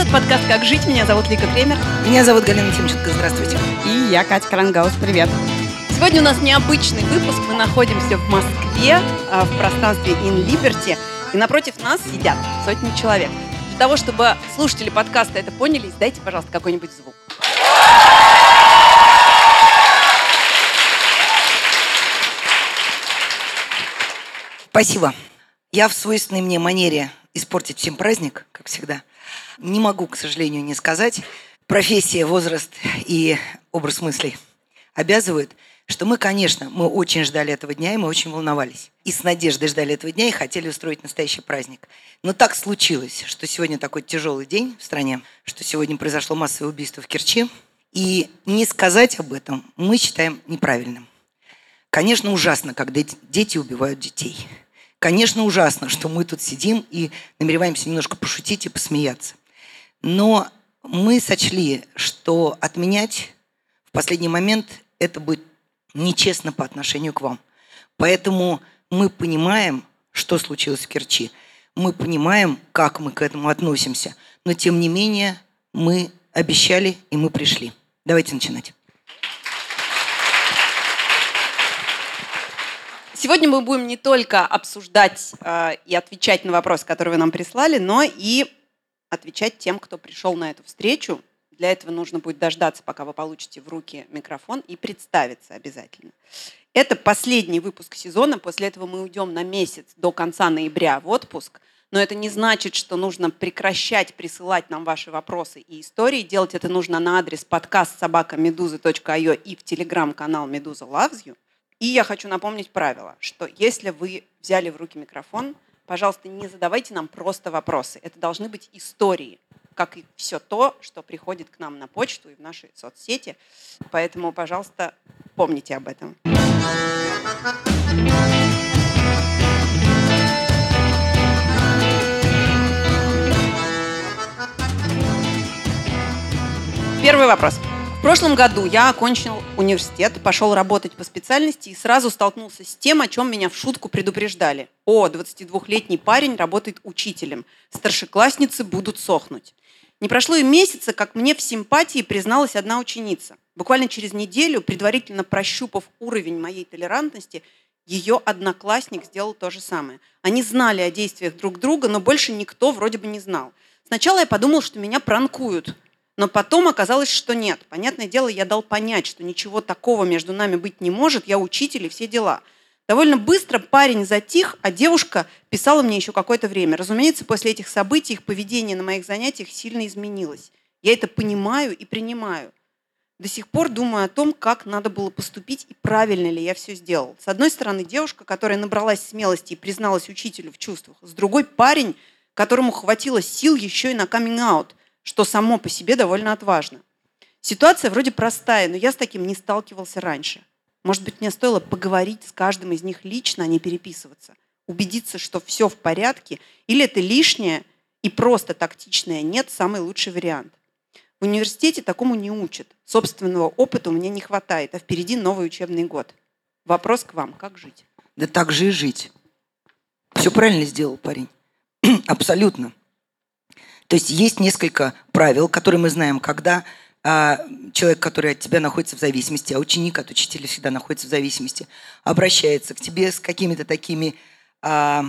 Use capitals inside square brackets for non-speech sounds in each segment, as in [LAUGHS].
этот подкаст «Как жить». Меня зовут Лика Кремер. Меня зовут Галина Тимченко. Здравствуйте. И я, Катя Крангаус. Привет. Сегодня у нас необычный выпуск. Мы находимся в Москве, а, в пространстве In Liberty. И напротив нас сидят сотни человек. Для того, чтобы слушатели подкаста это поняли, дайте, пожалуйста, какой-нибудь звук. Спасибо. Я в свойственной мне манере испортить всем праздник, как всегда. Не могу, к сожалению, не сказать. Профессия, возраст и образ мыслей обязывают, что мы, конечно, мы очень ждали этого дня, и мы очень волновались. И с надеждой ждали этого дня, и хотели устроить настоящий праздник. Но так случилось, что сегодня такой тяжелый день в стране, что сегодня произошло массовое убийство в Керчи. И не сказать об этом мы считаем неправильным. Конечно, ужасно, когда дети убивают детей. Конечно, ужасно, что мы тут сидим и намереваемся немножко пошутить и посмеяться. Но мы сочли, что отменять в последний момент это будет нечестно по отношению к вам. Поэтому мы понимаем, что случилось в Керчи. Мы понимаем, как мы к этому относимся. Но тем не менее мы обещали и мы пришли. Давайте начинать. Сегодня мы будем не только обсуждать э, и отвечать на вопросы, которые вы нам прислали, но и отвечать тем, кто пришел на эту встречу. Для этого нужно будет дождаться, пока вы получите в руки микрофон и представиться обязательно. Это последний выпуск сезона. После этого мы уйдем на месяц до конца ноября в отпуск. Но это не значит, что нужно прекращать присылать нам ваши вопросы и истории. Делать это нужно на адрес подкаст собакамедуза.io и в телеграм-канал Медуза Loves. И я хочу напомнить правило, что если вы взяли в руки микрофон, пожалуйста, не задавайте нам просто вопросы. Это должны быть истории, как и все то, что приходит к нам на почту и в наши соцсети. Поэтому, пожалуйста, помните об этом. Первый вопрос. В прошлом году я окончил университет, пошел работать по специальности и сразу столкнулся с тем, о чем меня в шутку предупреждали. О, 22-летний парень работает учителем. Старшеклассницы будут сохнуть. Не прошло и месяца, как мне в симпатии призналась одна ученица. Буквально через неделю, предварительно прощупав уровень моей толерантности, ее одноклассник сделал то же самое. Они знали о действиях друг друга, но больше никто вроде бы не знал. Сначала я подумал, что меня пранкуют – но потом оказалось, что нет. Понятное дело, я дал понять, что ничего такого между нами быть не может, я учитель и все дела. Довольно быстро парень затих, а девушка писала мне еще какое-то время. Разумеется, после этих событий их поведение на моих занятиях сильно изменилось. Я это понимаю и принимаю. До сих пор думаю о том, как надо было поступить и правильно ли я все сделал. С одной стороны, девушка, которая набралась смелости и призналась учителю в чувствах. С другой, парень, которому хватило сил еще и на каминг-аут что само по себе довольно отважно. Ситуация вроде простая, но я с таким не сталкивался раньше. Может быть, мне стоило поговорить с каждым из них лично, а не переписываться. Убедиться, что все в порядке, или это лишнее и просто тактичное нет, самый лучший вариант. В университете такому не учат. Собственного опыта у меня не хватает, а впереди новый учебный год. Вопрос к вам, как жить? Да так же и жить. Все правильно сделал парень. [CLEARS THROAT] Абсолютно. То есть есть несколько правил, которые мы знаем, когда а, человек, который от тебя находится в зависимости, а ученик от учителя всегда находится в зависимости, обращается к тебе с какими-то такими а,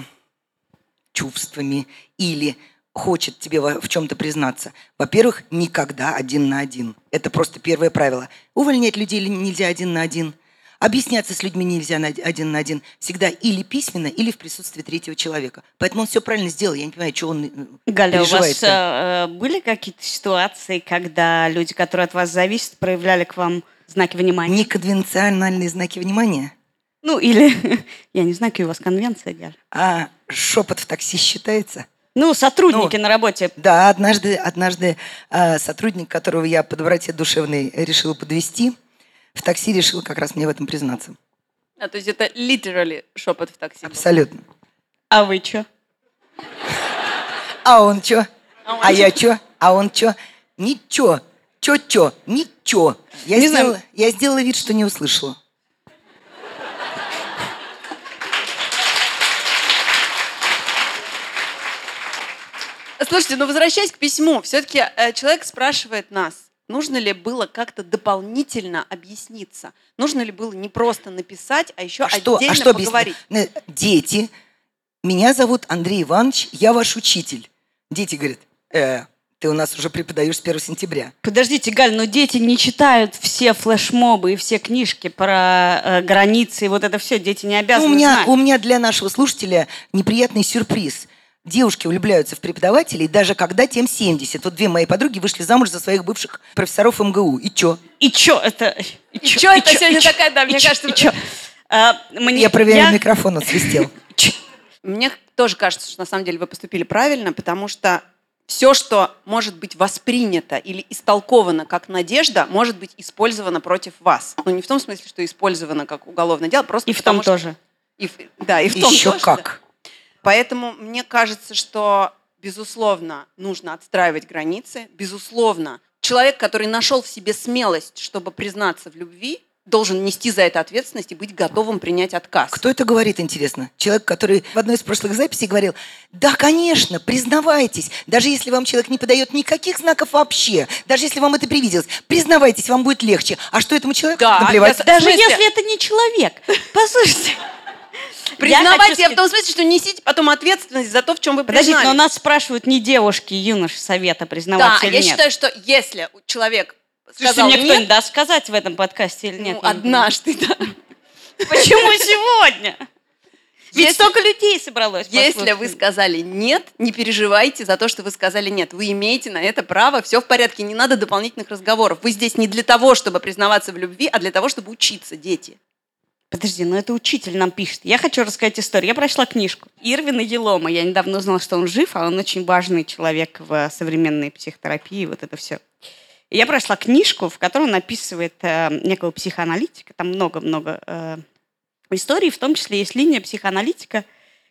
чувствами или хочет тебе в чем-то признаться. Во-первых, никогда один на один. Это просто первое правило. Увольнять людей нельзя один на один. Объясняться с людьми нельзя один на один. Всегда или письменно, или в присутствии третьего человека. Поэтому он все правильно сделал. Я не понимаю, что он э, Галя, у вас э, были какие-то ситуации, когда люди, которые от вас зависят, проявляли к вам знаки внимания? Неконвенциональные знаки внимания? Ну, или, [LAUGHS] я не знаю, какие у вас конвенции, Галя. А шепот в такси считается? Ну, сотрудники ну, на работе. Да, однажды, однажды э, сотрудник, которого я по доброте душевной решила подвести, в такси решил как раз мне в этом признаться. А, то есть это literally шепот в такси? Абсолютно. А вы что? А он что? А, а я что? А он что? Ничего. Чё-чё? Ничего. Я, не сделала, знаю. я сделала вид, что не услышала. Слушайте, ну возвращаясь к письму, все-таки э, человек спрашивает нас, нужно ли было как-то дополнительно объясниться? Нужно ли было не просто написать, а еще А что, отдельно а что поговорить? Э, Дети, меня зовут Андрей Иванович, я ваш учитель. Дети говорят, «Э, ты у нас уже преподаешь с 1 сентября. Подождите, Галь, но дети не читают все флешмобы и все книжки про э, границы и вот это все. Дети не Ну, обязаны у, меня, знать. у меня для нашего слушателя неприятный сюрприз. Девушки влюбляются в преподавателей, даже когда тем 70. Вот две мои подруги вышли замуж за своих бывших профессоров МГУ. И чё? И чё это? И, чё это сегодня чё? такая, да, И мне чё? кажется, И чё? А, мне- Я проверяю я- микрофон, он свистел. [LAUGHS] Чё? Мне тоже кажется, что на самом деле вы поступили правильно, потому что все, что может быть воспринято или истолковано как надежда, может быть использовано против вас. Ну, не в том смысле, что использовано как уголовное дело, просто И в том что- тоже. И в- да, и в том Еще тоже, да. Поэтому мне кажется, что, безусловно, нужно отстраивать границы. Безусловно, человек, который нашел в себе смелость, чтобы признаться в любви, должен нести за это ответственность и быть готовым принять отказ. Кто это говорит, интересно? Человек, который в одной из прошлых записей говорил, да, конечно, признавайтесь, даже если вам человек не подает никаких знаков вообще, даже если вам это привиделось, признавайтесь, вам будет легче. А что этому человеку Да, наплевать? я- Даже если это не человек. Послушайте. Признавайте, я, хочу в том смысле, что несите потом ответственность за то, в чем вы Подождите, признались. но нас спрашивают не девушки, юноши совета Да, признаваться или я нет. считаю, что если человек Слушайте, сказал мне нет, кто-нибудь даст сказать в этом подкасте или нет? ну, однажды, да. [LAUGHS] Почему сегодня? Ведь Если- столько людей собралось. Если послушать. вы сказали нет, не переживайте за то, что вы сказали нет. Вы имеете на это право, все в порядке, не надо дополнительных разговоров. Вы здесь не для того, чтобы признаваться в любви, а для того, чтобы учиться, дети. Подожди, ну это учитель нам пишет. Я хочу рассказать историю. Я прочла книжку Ирвина Елома. Я недавно узнала, что он жив, а он очень важный человек в современной психотерапии, вот это все. Я прошла книжку, в которой он описывает э, некого психоаналитика. Там много-много э, историй, в том числе есть линия психоаналитика,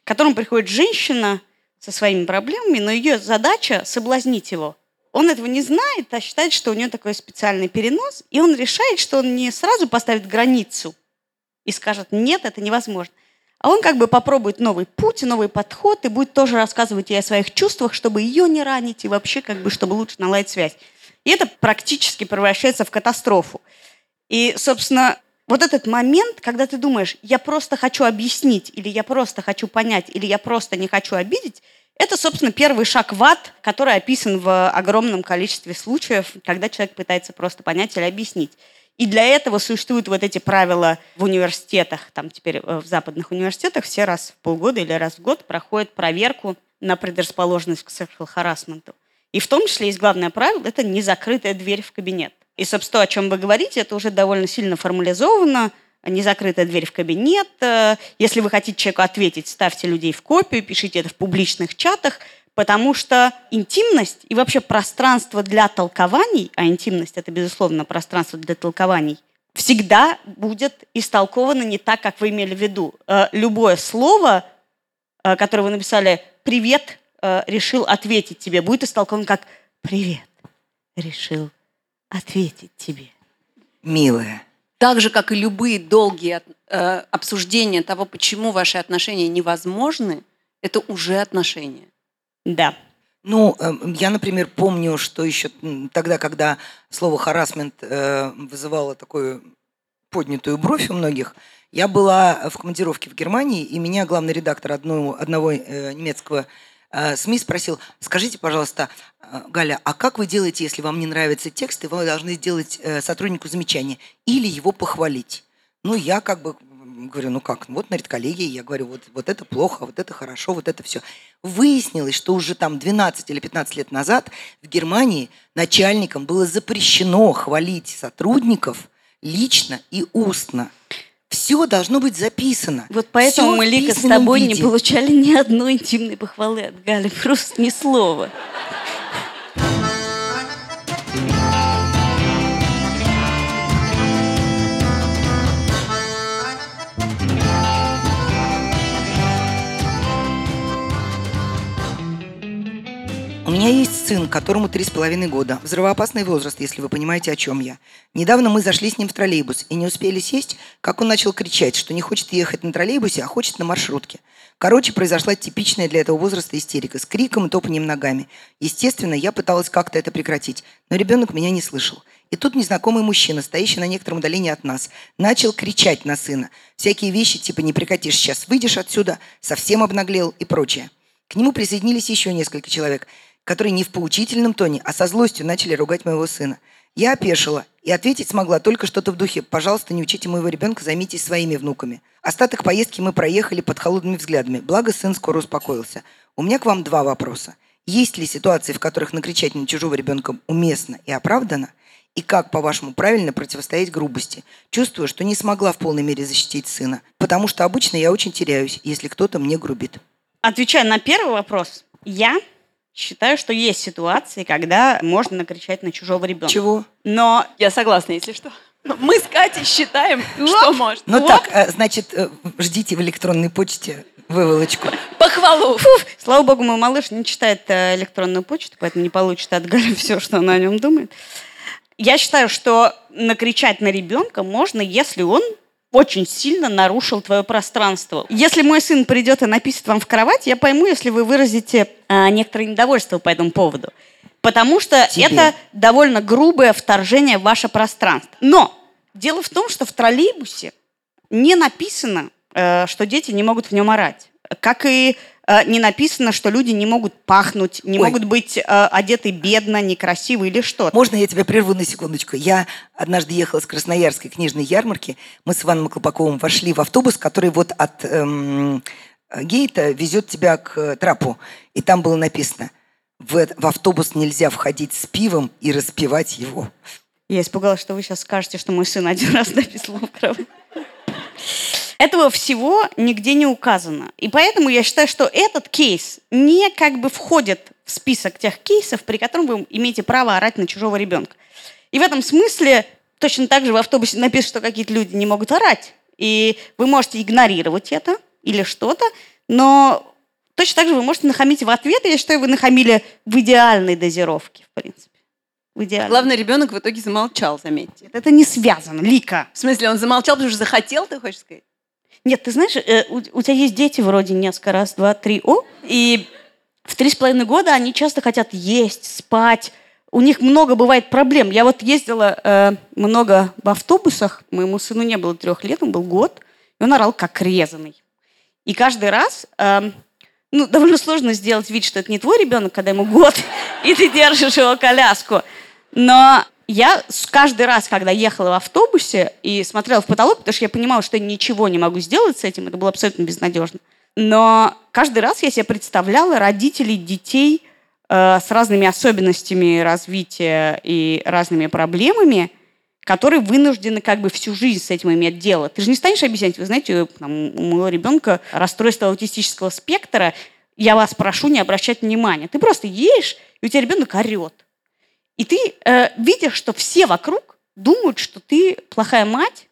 к которому приходит женщина со своими проблемами, но ее задача соблазнить его. Он этого не знает, а считает, что у нее такой специальный перенос, и он решает, что он не сразу поставит границу и скажет, нет, это невозможно. А он как бы попробует новый путь, новый подход и будет тоже рассказывать ей о своих чувствах, чтобы ее не ранить и вообще как бы, чтобы лучше наладить связь. И это практически превращается в катастрофу. И, собственно, вот этот момент, когда ты думаешь, я просто хочу объяснить, или я просто хочу понять, или я просто не хочу обидеть, это, собственно, первый шаг в ад, который описан в огромном количестве случаев, когда человек пытается просто понять или объяснить. И для этого существуют вот эти правила в университетах. Там теперь э, в западных университетах все раз в полгода или раз в год проходят проверку на предрасположенность к sexual harassment. И в том числе есть главное правило – это незакрытая дверь в кабинет. И, собственно, о чем вы говорите, это уже довольно сильно формализовано. Незакрытая дверь в кабинет. Э, Если вы хотите человеку ответить, ставьте людей в копию, пишите это в публичных чатах, потому что интимность и вообще пространство для толкований, а интимность – это, безусловно, пространство для толкований, всегда будет истолковано не так, как вы имели в виду. Э, Любое слово, э, которое вы написали «привет», э, решил ответить тебе, будет истолкован как «привет, решил ответить тебе». Милая. Так же, как и любые долгие э, обсуждения того, почему ваши отношения невозможны, это уже отношения. Да. Ну, эм, я, например, помню, что еще тогда, когда слово харасмент э, вызывало такую поднятую бровь у многих, я была в командировке в Германии, и меня главный редактор одного, одного э, немецкого э, СМИ спросил, скажите, пожалуйста, Галя, а как вы делаете, если вам не нравится текст, и вы должны сделать сотруднику замечание или его похвалить? Ну, я как бы говорю, ну как, вот на редколлегии я говорю, вот, вот это плохо, вот это хорошо, вот это все. Выяснилось, что уже там 12 или 15 лет назад в Германии начальникам было запрещено хвалить сотрудников лично и устно. Все должно быть записано. Вот поэтому Всё мы, Лика, с тобой не виде. получали ни одной интимной похвалы от Гали. Просто ни слова. У меня есть сын, которому три с половиной года. Взрывоопасный возраст, если вы понимаете, о чем я. Недавно мы зашли с ним в троллейбус и не успели сесть, как он начал кричать, что не хочет ехать на троллейбусе, а хочет на маршрутке. Короче, произошла типичная для этого возраста истерика с криком и топанием ногами. Естественно, я пыталась как-то это прекратить, но ребенок меня не слышал. И тут незнакомый мужчина, стоящий на некотором удалении от нас, начал кричать на сына. Всякие вещи типа «не прекратишь сейчас, выйдешь отсюда», «совсем обнаглел» и прочее. К нему присоединились еще несколько человек – которые не в поучительном тоне, а со злостью начали ругать моего сына. Я опешила и ответить смогла только что-то в духе «пожалуйста, не учите моего ребенка, займитесь своими внуками». Остаток поездки мы проехали под холодными взглядами, благо сын скоро успокоился. У меня к вам два вопроса. Есть ли ситуации, в которых накричать на чужого ребенка уместно и оправдано? И как, по-вашему, правильно противостоять грубости? Чувствую, что не смогла в полной мере защитить сына, потому что обычно я очень теряюсь, если кто-то мне грубит. Отвечая на первый вопрос, я Считаю, что есть ситуации, когда можно накричать на чужого ребенка. Чего? Но Я согласна, если что. Мы с Катей считаем, что можно. Ну так, э, значит, э, ждите в электронной почте выволочку. Похвалу. Слава богу, мой малыш не читает э, электронную почту, поэтому не получит от Гали все, что она о нем думает. Я считаю, что накричать на ребенка можно, если он очень сильно нарушил твое пространство. Если мой сын придет и напишет вам в кровать, я пойму, если вы выразите а, некоторое недовольство по этому поводу. Потому что Тебе. это довольно грубое вторжение в ваше пространство. Но дело в том, что в троллейбусе не написано, э, что дети не могут в нем орать. Как и не написано, что люди не могут пахнуть, не Ой. могут быть э, одеты бедно, некрасиво или что-то. Можно я тебя прерву на секундочку? Я однажды ехала с Красноярской книжной ярмарки. Мы с Иваном Клопаковым вошли в автобус, который вот от эм, гейта везет тебя к э, трапу. И там было написано, в, в автобус нельзя входить с пивом и распивать его. Я испугалась, что вы сейчас скажете, что мой сын один [LAUGHS] раз написал в кровать. Этого всего нигде не указано. И поэтому я считаю, что этот кейс не как бы входит в список тех кейсов, при котором вы имеете право орать на чужого ребенка. И в этом смысле точно так же в автобусе написано, что какие-то люди не могут орать. И вы можете игнорировать это или что-то, но точно так же вы можете нахамить в ответ. Я считаю, вы нахамили в идеальной дозировке, в принципе. В идеальной. Главное, ребенок в итоге замолчал, заметьте. Это не связано, Лика. В смысле, он замолчал, потому что захотел, ты хочешь сказать? Нет, ты знаешь, э, у, у тебя есть дети вроде несколько раз, два, три, о, и в три с половиной года они часто хотят есть, спать. У них много бывает проблем. Я вот ездила э, много в автобусах, моему сыну не было трех лет, он был год, и он орал как резанный. И каждый раз, э, ну, довольно сложно сделать вид, что это не твой ребенок, когда ему год, [LAUGHS] и ты держишь его коляску. Но я каждый раз, когда ехала в автобусе и смотрела в потолок, потому что я понимала, что я ничего не могу сделать с этим, это было абсолютно безнадежно. Но каждый раз я себе представляла родителей детей э, с разными особенностями развития и разными проблемами, которые вынуждены как бы всю жизнь с этим иметь дело. Ты же не станешь объяснять, вы знаете, там, у моего ребенка расстройство аутистического спектра, я вас прошу не обращать внимания. Ты просто едешь, и у тебя ребенок орет. И ты э, видишь, что все вокруг думают, что ты плохая мать,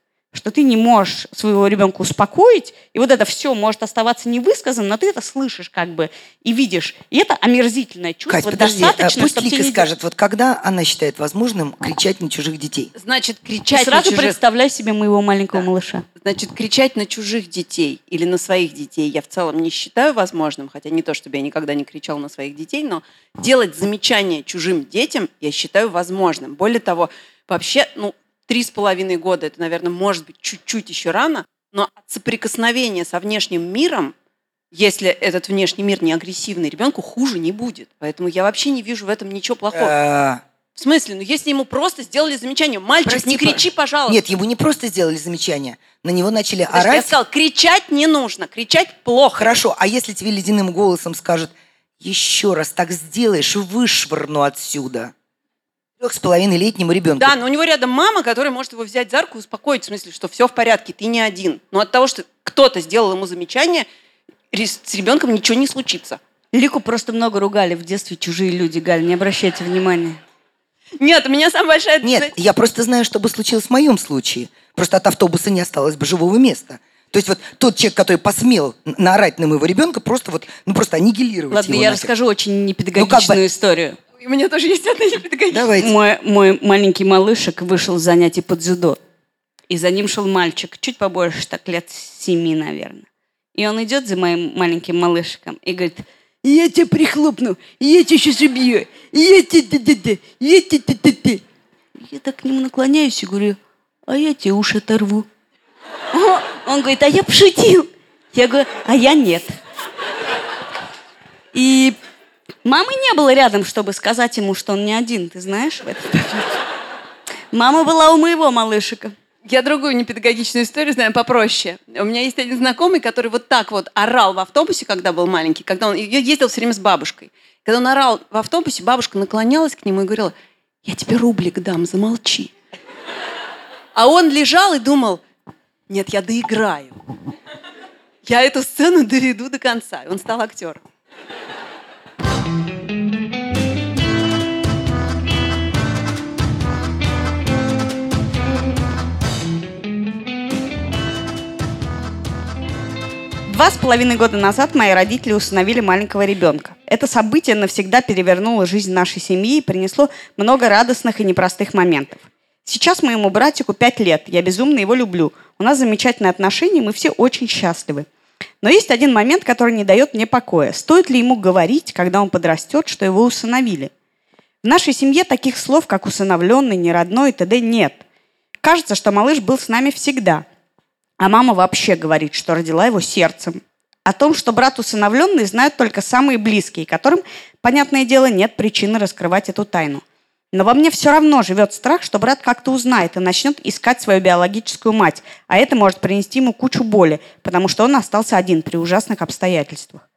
что ты не можешь своего ребенка успокоить, и вот это все может оставаться невысказанным, но ты это слышишь как бы и видишь. И это омерзительное чувство, Кать, подожди, а достаточно, пусть Лика не скажет, вот когда она считает возможным кричать на чужих детей? Значит, кричать Ты сразу на чужих... представляй себе моего маленького малыша. Значит, кричать на чужих детей или на своих детей я в целом не считаю возможным, хотя не то, чтобы я никогда не кричала на своих детей, но делать замечания чужим детям я считаю возможным. Более того, вообще, ну, три с половиной года, это, наверное, может быть чуть-чуть еще рано, но от соприкосновения со внешним миром, если этот внешний мир не агрессивный, ребенку хуже не будет. Поэтому я вообще не вижу в этом ничего плохого. Э, В смысле? Ну, если ему просто сделали замечание, мальчик, Прости, не кричи, пожалуйста. Нет, ему не просто сделали замечание, на него начали Подожди, Я орать. сказала, кричать не нужно, кричать плохо. Хорошо, а если тебе ледяным голосом скажут, еще раз так сделаешь, вышвырну отсюда. Трех с половиной летнему ребенку. Да, но у него рядом мама, которая может его взять за руку и успокоить, в смысле, что все в порядке, ты не один. Но от того, что кто-то сделал ему замечание, с ребенком ничего не случится. Лику просто много ругали в детстве чужие люди, Галь, не обращайте внимания. Нет, у меня самая большая... Нет, я просто знаю, что бы случилось в моем случае. Просто от автобуса не осталось бы живого места. То есть вот тот человек, который посмел наорать на моего ребенка, просто вот, ну просто аннигилировать Ладно, его я нафиг. расскажу очень непедагогичную Ну, как бы- историю. У меня тоже есть одна непедагогичная. Давайте. Мой, мой маленький малышек вышел с занятий по дзюдо. И за ним шел мальчик, чуть побольше, так лет семи, наверное. И он идет за моим маленьким малышиком и говорит, я тебя прихлопну, я тебя сейчас убью, я тебя, да, да, я тебя, да, да». Я так к нему наклоняюсь и говорю, а я тебе уши оторву. Он говорит, а я пошутил. Я говорю, а я нет. И мамы не было рядом, чтобы сказать ему, что он не один, ты знаешь? Мама была у моего малышика. Я другую непедагогичную историю знаю попроще. У меня есть один знакомый, который вот так вот орал в автобусе, когда был маленький, когда он я ездил все время с бабушкой. Когда он орал в автобусе, бабушка наклонялась к нему и говорила, я тебе рублик дам, замолчи. А он лежал и думал, нет, я доиграю. Я эту сцену доведу до конца. Он стал актером. Два с половиной года назад мои родители усыновили маленького ребенка. Это событие навсегда перевернуло жизнь нашей семьи и принесло много радостных и непростых моментов. Сейчас моему братику пять лет, я безумно его люблю. У нас замечательные отношения, мы все очень счастливы. Но есть один момент, который не дает мне покоя. Стоит ли ему говорить, когда он подрастет, что его усыновили? В нашей семье таких слов, как усыновленный, неродной и т.д. нет. Кажется, что малыш был с нами всегда – а мама вообще говорит, что родила его сердцем. О том, что брат усыновленный, знают только самые близкие, которым, понятное дело, нет причины раскрывать эту тайну. Но во мне все равно живет страх, что брат как-то узнает и начнет искать свою биологическую мать, а это может принести ему кучу боли, потому что он остался один при ужасных обстоятельствах.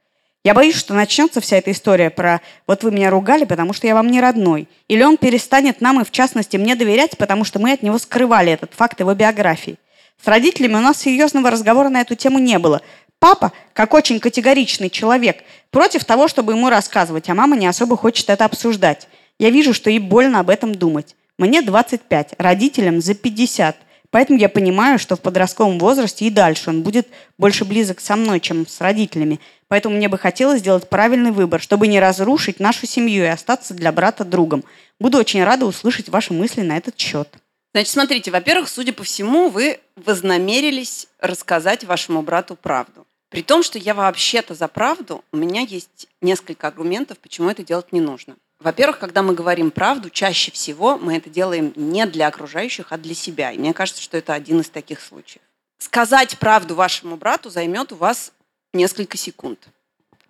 Я боюсь, что начнется вся эта история про «вот вы меня ругали, потому что я вам не родной». Или он перестанет нам и, в частности, мне доверять, потому что мы от него скрывали этот факт его биографии. С родителями у нас серьезного разговора на эту тему не было. Папа, как очень категоричный человек, против того, чтобы ему рассказывать, а мама не особо хочет это обсуждать. Я вижу, что ей больно об этом думать. Мне 25, родителям за 50. Поэтому я понимаю, что в подростковом возрасте и дальше он будет больше близок со мной, чем с родителями. Поэтому мне бы хотелось сделать правильный выбор, чтобы не разрушить нашу семью и остаться для брата другом. Буду очень рада услышать ваши мысли на этот счет. Значит, смотрите, во-первых, судя по всему, вы вознамерились рассказать вашему брату правду. При том, что я вообще-то за правду, у меня есть несколько аргументов, почему это делать не нужно. Во-первых, когда мы говорим правду, чаще всего мы это делаем не для окружающих, а для себя. И мне кажется, что это один из таких случаев. Сказать правду вашему брату займет у вас несколько секунд.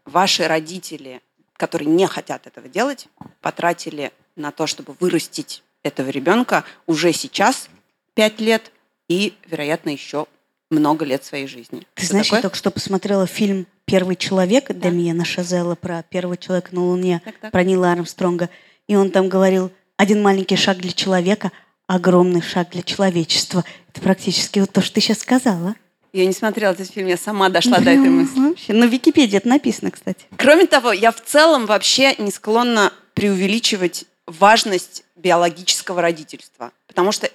Ваши родители, которые не хотят этого делать, потратили на то, чтобы вырастить этого ребенка уже сейчас 5 лет и, вероятно, еще много лет своей жизни. Ты Что знаешь, я такое? только что посмотрела фильм «Первый человек» Дамиена Шазела про первого человека на Луне, Так, так. про Нила Армстронга. И он там говорил, один маленький шаг для человека, огромный шаг для человечества. Это практически вот то, что ты сейчас сказала. Я не смотрела этот фильм, я сама дошла до этой мысли. Вообще, на Википедии это написано, кстати. Кроме того, я в целом вообще не склонна преувеличивать важность биологического родительства. Потому что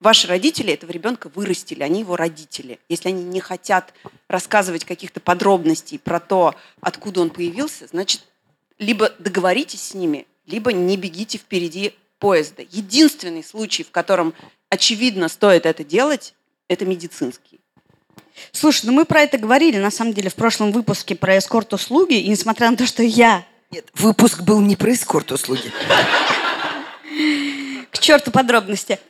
ваши родители этого ребенка вырастили, они его родители. Если они не хотят рассказывать каких-то подробностей про то, откуда он появился, значит, либо договоритесь с ними, либо не бегите впереди поезда. Единственный случай, в котором, очевидно, стоит это делать, это медицинский. Слушай, ну мы про это говорили, на самом деле, в прошлом выпуске про эскорт-услуги, и несмотря на то, что я Нет, выпуск был не про эскорт-услуги. К черту подробности.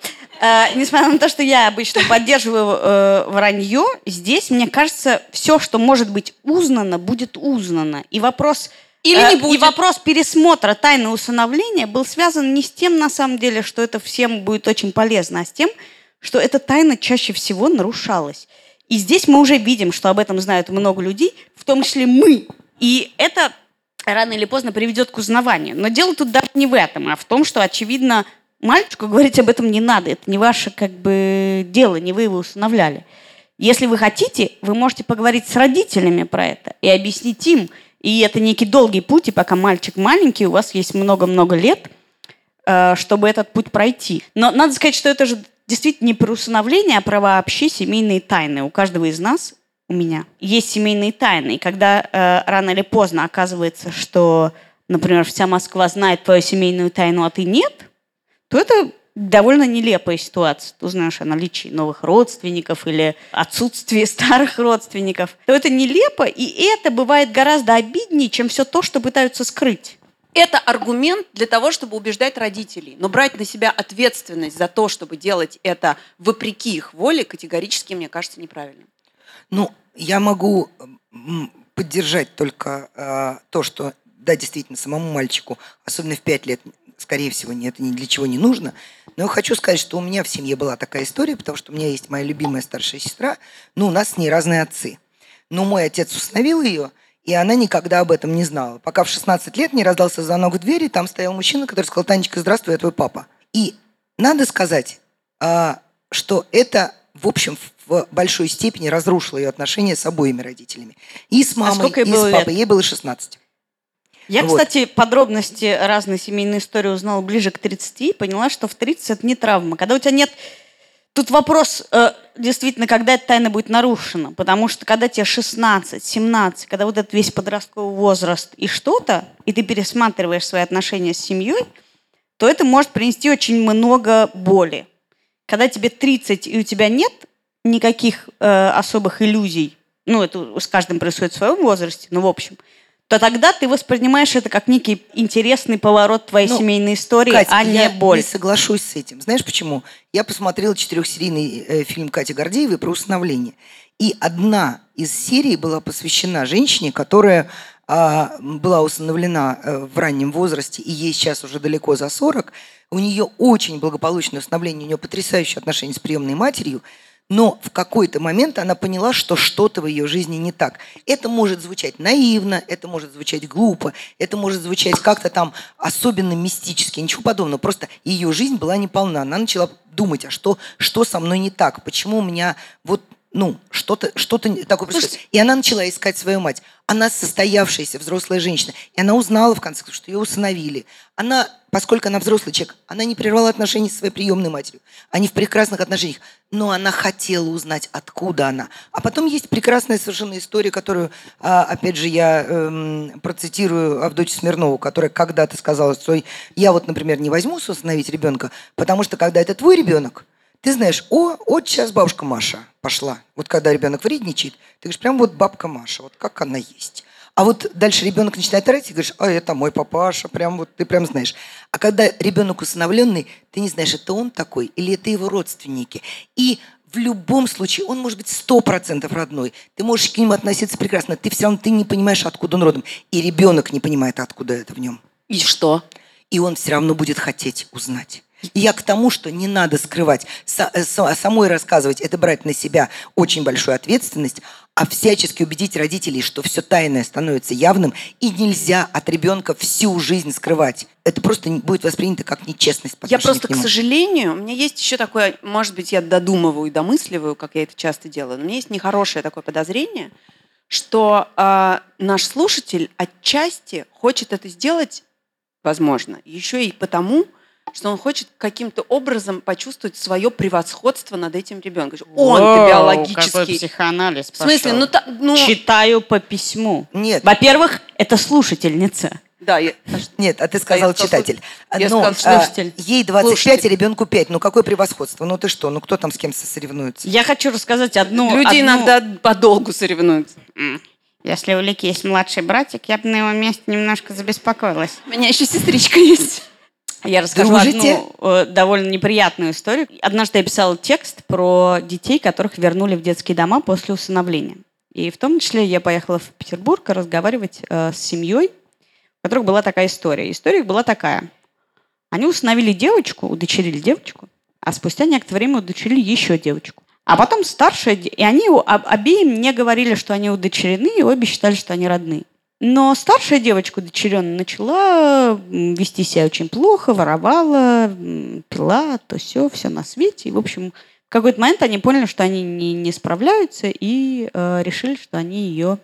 Э, несмотря на то, что я обычно поддерживаю э, вранье, здесь, мне кажется, все, что может быть узнано, будет узнано. И вопрос... Или э, не будет. И вопрос пересмотра тайны усыновления был связан не с тем, на самом деле, что это всем будет очень полезно, а с тем, что эта тайна чаще всего нарушалась. И здесь мы уже видим, что об этом знают много людей, в том числе мы. И это рано или поздно приведет к узнаванию. Но дело тут даже не в этом, а в том, что, очевидно, мальчику говорить об этом не надо. Это не ваше как бы дело, не вы его усыновляли. Если вы хотите, вы можете поговорить с родителями про это и объяснить им. И это некий долгий путь, и пока мальчик маленький, у вас есть много-много лет, э, чтобы этот путь пройти. Но надо сказать, что это же действительно не про усыновление, а про вообще семейные тайны. У каждого из нас у меня. Есть семейные тайны. И когда э, рано или поздно оказывается, что, например, вся Москва знает твою семейную тайну, а ты нет, то это довольно нелепая ситуация. Ты узнаешь о наличии новых родственников или отсутствии [LAUGHS] старых родственников. То это нелепо, и это бывает гораздо обиднее, чем все то, что пытаются скрыть. Это аргумент для того, чтобы убеждать родителей. Но брать на себя ответственность за то, чтобы делать это вопреки их воле, категорически, мне кажется, неправильно. Ну, я могу поддержать только э, то, что да, действительно, самому мальчику, особенно в пять лет, скорее всего, это ни для чего не нужно. Но я хочу сказать, что у меня в семье была такая история, потому что у меня есть моя любимая старшая сестра, но у нас с ней разные отцы. Но мой отец установил ее, и она никогда об этом не знала. Пока в 16 лет не раздался звонок в двери, там стоял мужчина, который сказал, Танечка, здравствуй, я твой папа. И надо сказать, а, что это, в общем, в большой степени разрушило ее отношения с обоими родителями. И с мамой, а и с папой. Лет? Ей было 16. Я, вот. кстати, подробности разной семейной истории узнала ближе к 30 и поняла, что в 30 это не травма. Когда у тебя нет... Тут вопрос, э, действительно, когда эта тайна будет нарушена. Потому что когда тебе 16, 17, когда вот этот весь подростковый возраст и что-то, и ты пересматриваешь свои отношения с семьей, то это может принести очень много боли. Когда тебе 30 и у тебя нет никаких э, особых иллюзий, ну, это с каждым происходит в своем возрасте, но в общем – то тогда ты воспринимаешь это как некий интересный поворот твоей ну, семейной истории, Катя, а не боль. Я не соглашусь с этим. Знаешь почему? Я посмотрела четырехсерийный э, фильм Кати Гордеевой про усыновление. И одна из серий была посвящена женщине, которая а, была усыновлена а, в раннем возрасте, и ей сейчас уже далеко за 40. У нее очень благополучное усыновление, у нее потрясающие отношения с приемной матерью – но в какой-то момент она поняла, что что-то в ее жизни не так. Это может звучать наивно, это может звучать глупо, это может звучать как-то там особенно мистически, ничего подобного. Просто ее жизнь была неполна. Она начала думать, а что, что со мной не так? Почему у меня вот ну, что-то что такое происходит. И она начала искать свою мать. Она состоявшаяся взрослая женщина. И она узнала, в конце концов, что ее усыновили. Она, поскольку она взрослый человек, она не прервала отношения со своей приемной матерью. Они в прекрасных отношениях. Но она хотела узнать, откуда она. А потом есть прекрасная совершенно история, которую, а, опять же, я эм, процитирую Авдотью Смирнову, которая когда-то сказала, что я вот, например, не возьму усыновить ребенка, потому что когда это твой ребенок, ты знаешь, о, вот сейчас бабушка Маша пошла. Вот когда ребенок вредничает, ты говоришь, прям вот бабка Маша, вот как она есть. А вот дальше ребенок начинает орать, и говоришь, а это мой папаша, прям вот ты прям знаешь. А когда ребенок усыновленный, ты не знаешь, это он такой или это его родственники. И в любом случае он может быть сто процентов родной. Ты можешь к нему относиться прекрасно. Ты все равно ты не понимаешь, откуда он родом. И ребенок не понимает, откуда это в нем. И что? И он все равно будет хотеть узнать. Я к тому, что не надо скрывать, э, самой рассказывать, это брать на себя очень большую ответственность, а всячески убедить родителей, что все тайное становится явным, и нельзя от ребенка всю жизнь скрывать. Это просто будет воспринято как нечестность. По я просто, к, к сожалению, у меня есть еще такое, может быть, я додумываю и домысливаю, как я это часто делаю, но у меня есть нехорошее такое подозрение, что э, наш слушатель отчасти хочет это сделать, возможно, еще и потому, что он хочет каким-то образом почувствовать свое превосходство над этим ребенком. Он-то биологически... Какой психоанализ В смысле? Ну, та, ну... Читаю по письму. Нет. Во-первых, это слушательница. Да, я... Нет, а ты сказал да, читатель. Я Но, сказал слушатель. А, ей 25, слушатель. а ребенку 5. Ну какое превосходство? Ну ты что? Ну кто там с кем соревнуется? Я хочу рассказать одну... Люди одну... иногда подолгу соревнуются. Если у Лики есть младший братик, я бы на его месте немножко забеспокоилась. У меня еще сестричка есть. Я расскажу Дружите? одну э, довольно неприятную историю. Однажды я писала текст про детей, которых вернули в детские дома после усыновления. И в том числе я поехала в Петербург разговаривать э, с семьей, у которых была такая история. История была такая. Они усыновили девочку, удочерили девочку, а спустя некоторое время удочерили еще девочку. А потом старшая, и они обеим не говорили, что они удочерены, и обе считали, что они родные. Но старшая девочка удочеренная начала вести себя очень плохо, воровала, пила, то все, все на свете. И, в общем, в какой-то момент они поняли, что они не, не справляются, и э, решили, что они ее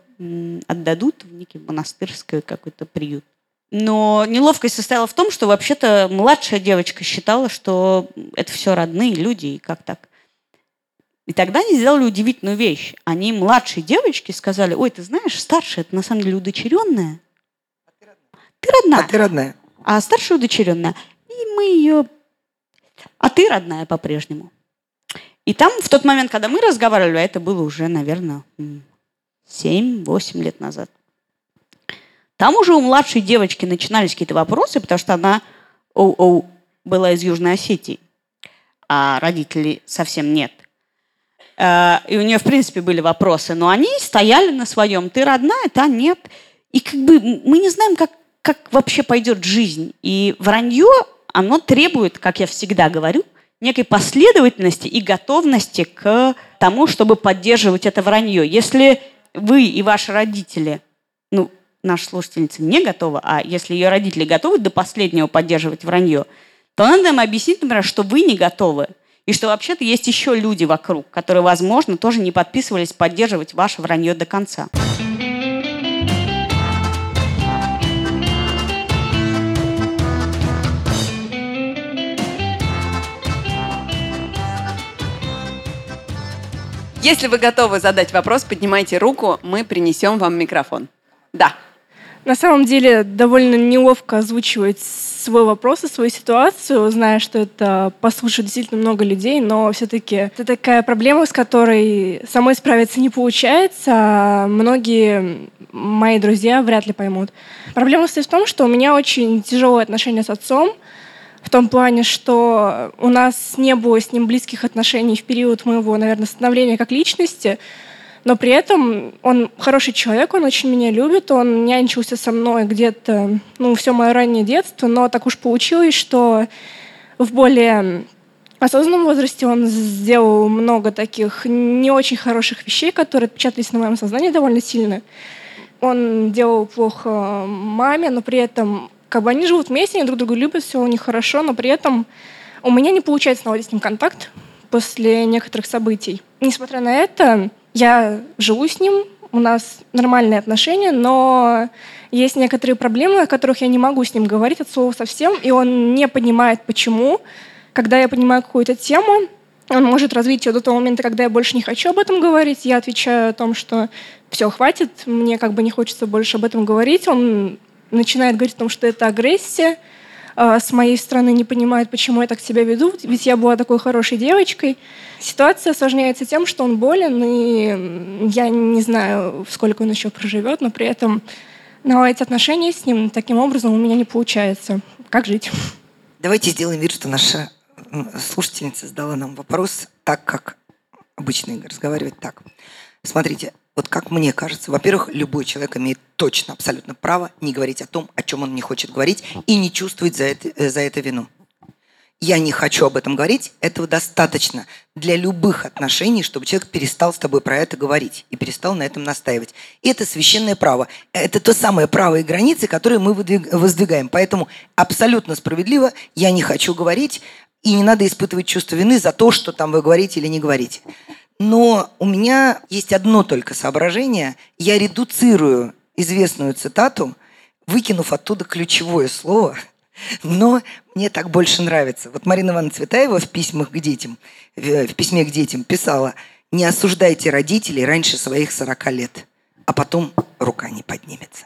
отдадут в некий монастырский какой-то приют. Но неловкость состояла в том, что вообще-то младшая девочка считала, что это все родные люди, и как так. И тогда они сделали удивительную вещь. Они младшей девочке сказали, ой, ты знаешь, старшая, это на самом деле удочеренная. Ты родная. А ты родная. А старшая удочеренная. И мы ее... А ты родная по-прежнему. И там в тот момент, когда мы разговаривали, а это было уже, наверное, 7-8 лет назад, там уже у младшей девочки начинались какие-то вопросы, потому что она о, о, была из Южной Осетии, а родителей совсем нет. Э, и у нее, в принципе, были вопросы, но они стояли на своем. Ты родная, та нет. И как бы мы не знаем, как, как вообще пойдет жизнь. И вранье, оно требует, как я всегда говорю, некой последовательности и готовности к тому, чтобы поддерживать это вранье. Если вы и ваши родители, ну, наша слушательница не готова, а если ее родители готовы до последнего поддерживать вранье, то надо им объяснить, например, что вы не готовы. И что вообще-то есть еще люди вокруг, которые, возможно, тоже не подписывались поддерживать ваше вранье до конца. Если вы готовы задать вопрос, поднимайте руку, мы принесем вам микрофон. Да. На самом деле довольно неловко озвучивать свой вопрос и свою ситуацию, зная, что это послушает действительно много людей, но все-таки это такая проблема, с которой самой справиться не получается, а многие мои друзья вряд ли поймут. Проблема состоит в том, что у меня очень тяжелые отношения с отцом, в том плане, что у нас не было с ним близких отношений в период моего, наверное, становления как личности, но при этом он хороший человек, он очень меня любит, он нянчился со мной где-то, ну, все мое раннее детство, но так уж получилось, что в более осознанном возрасте он сделал много таких не очень хороших вещей, которые отпечатались на моем сознании довольно сильно. Он делал плохо маме, но при этом как бы они живут вместе, они друг друга любят, все у них хорошо, но при этом у меня не получается наладить с ним контакт после некоторых событий. Несмотря на это, я живу с ним, у нас нормальные отношения, но есть некоторые проблемы, о которых я не могу с ним говорить от слова совсем, и он не понимает, почему. Когда я понимаю какую-то тему, он может развить ее до того момента, когда я больше не хочу об этом говорить. Я отвечаю о том, что все, хватит, мне как бы не хочется больше об этом говорить. Он начинает говорить о том, что это агрессия, а, с моей стороны не понимает, почему я так себя веду, ведь я была такой хорошей девочкой. Ситуация осложняется тем, что он болен, и я не знаю, сколько он еще проживет, но при этом наладить отношения с ним таким образом у меня не получается. Как жить? Давайте сделаем вид, что наша слушательница задала нам вопрос так, как обычно разговаривать так. Смотрите, вот как мне кажется, во-первых, любой человек имеет точно, абсолютно право не говорить о том, о чем он не хочет говорить, и не чувствовать за это, э, за это вину. Я не хочу об этом говорить, этого достаточно для любых отношений, чтобы человек перестал с тобой про это говорить и перестал на этом настаивать. И это священное право. Это то самое право и границы, которые мы воздвигаем. Поэтому абсолютно справедливо я не хочу говорить, и не надо испытывать чувство вины за то, что там вы говорите или не говорите. Но у меня есть одно только соображение. Я редуцирую известную цитату, выкинув оттуда ключевое слово, но мне так больше нравится. Вот Марина Ивановна Цветаева в письмах к детям, в письме к детям писала, не осуждайте родителей раньше своих 40 лет, а потом рука не поднимется.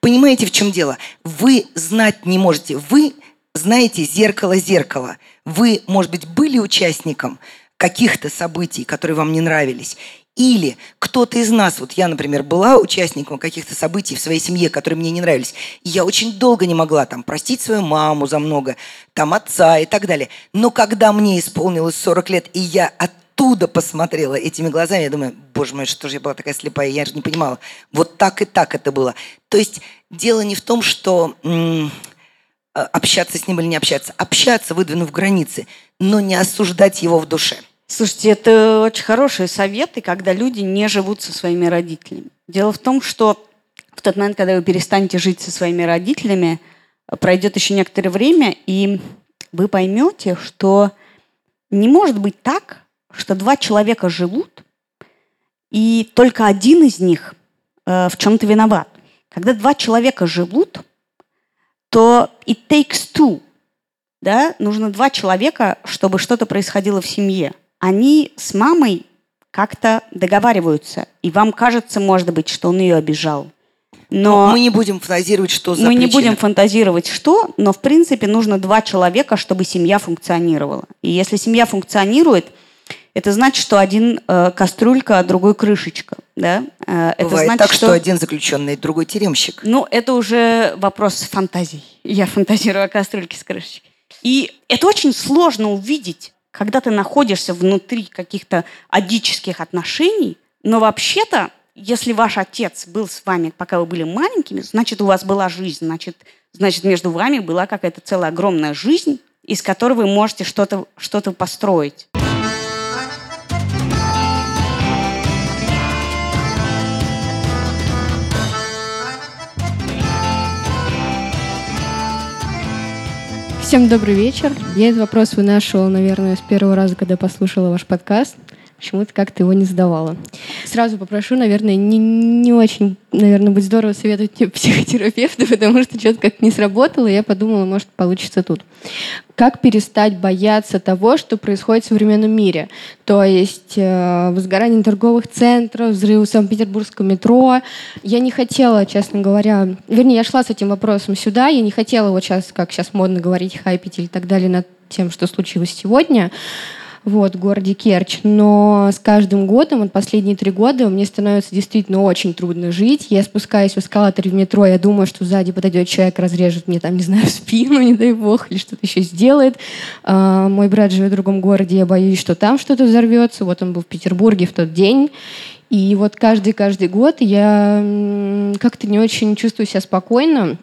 Понимаете, в чем дело? Вы знать не можете. Вы знаете зеркало-зеркало. Вы, может быть, были участником каких-то событий, которые вам не нравились. Или кто-то из нас, вот я, например, была участником каких-то событий в своей семье, которые мне не нравились, и я очень долго не могла там простить свою маму за много, там отца и так далее. Но когда мне исполнилось 40 лет, и я оттуда посмотрела этими глазами, я думаю, боже мой, что же я была такая слепая, я же не понимала. Вот так и так это было. То есть дело не в том, что м- общаться с ним или не общаться. Общаться, выдвинув границы, но не осуждать его в душе – Слушайте, это очень хорошие советы, когда люди не живут со своими родителями. Дело в том, что в тот момент, когда вы перестанете жить со своими родителями, пройдет еще некоторое время, и вы поймете, что не может быть так, что два человека живут, и только один из них э, в чем-то виноват. Когда два человека живут, то it takes two. Да? Нужно два человека, чтобы что-то происходило в семье они с мамой как-то договариваются. И вам кажется, может быть, что он ее обижал. Но мы не будем фантазировать, что за мы не причина. будем фантазировать, что, но в принципе нужно два человека, чтобы семья функционировала. И если семья функционирует, это значит, что один э, кастрюлька, а другой крышечка. Да? Э, это Бывает значит, так, что... один заключенный, другой тюремщик. Ну, это уже вопрос фантазий. Я фантазирую о кастрюльке с крышечкой. И это очень сложно увидеть, когда ты находишься внутри каких-то адических отношений, но вообще-то, если ваш отец был с вами, пока вы были маленькими, значит, у вас была жизнь, значит, значит между вами была какая-то целая огромная жизнь, из которой вы можете что-то что построить. Всем добрый вечер. Я этот вопрос вынашивала, наверное, с первого раза, когда послушала ваш подкаст почему-то как-то его не сдавала. Сразу попрошу, наверное, не, не очень, наверное, будет здорово советовать мне [LAUGHS] психотерапевта, потому что что-то как не сработало, и я подумала, может, получится тут. Как перестать бояться того, что происходит в современном мире? То есть э, возгорание торговых центров, взрывы Санкт-Петербургского метро. Я не хотела, честно говоря, вернее, я шла с этим вопросом сюда, я не хотела вот сейчас, как сейчас модно говорить, хайпить или так далее над тем, что случилось сегодня вот, в городе Керчь. Но с каждым годом, вот последние три года, мне становится действительно очень трудно жить. Я спускаюсь в эскалаторе в метро, я думаю, что сзади подойдет человек, разрежет мне там, не знаю, [LAUGHS] спину, не дай бог, или что-то еще сделает. А, мой брат живет в другом городе, я боюсь, что там что-то взорвется. Вот он был в Петербурге в тот день. И вот каждый-каждый год я как-то не очень чувствую себя спокойно.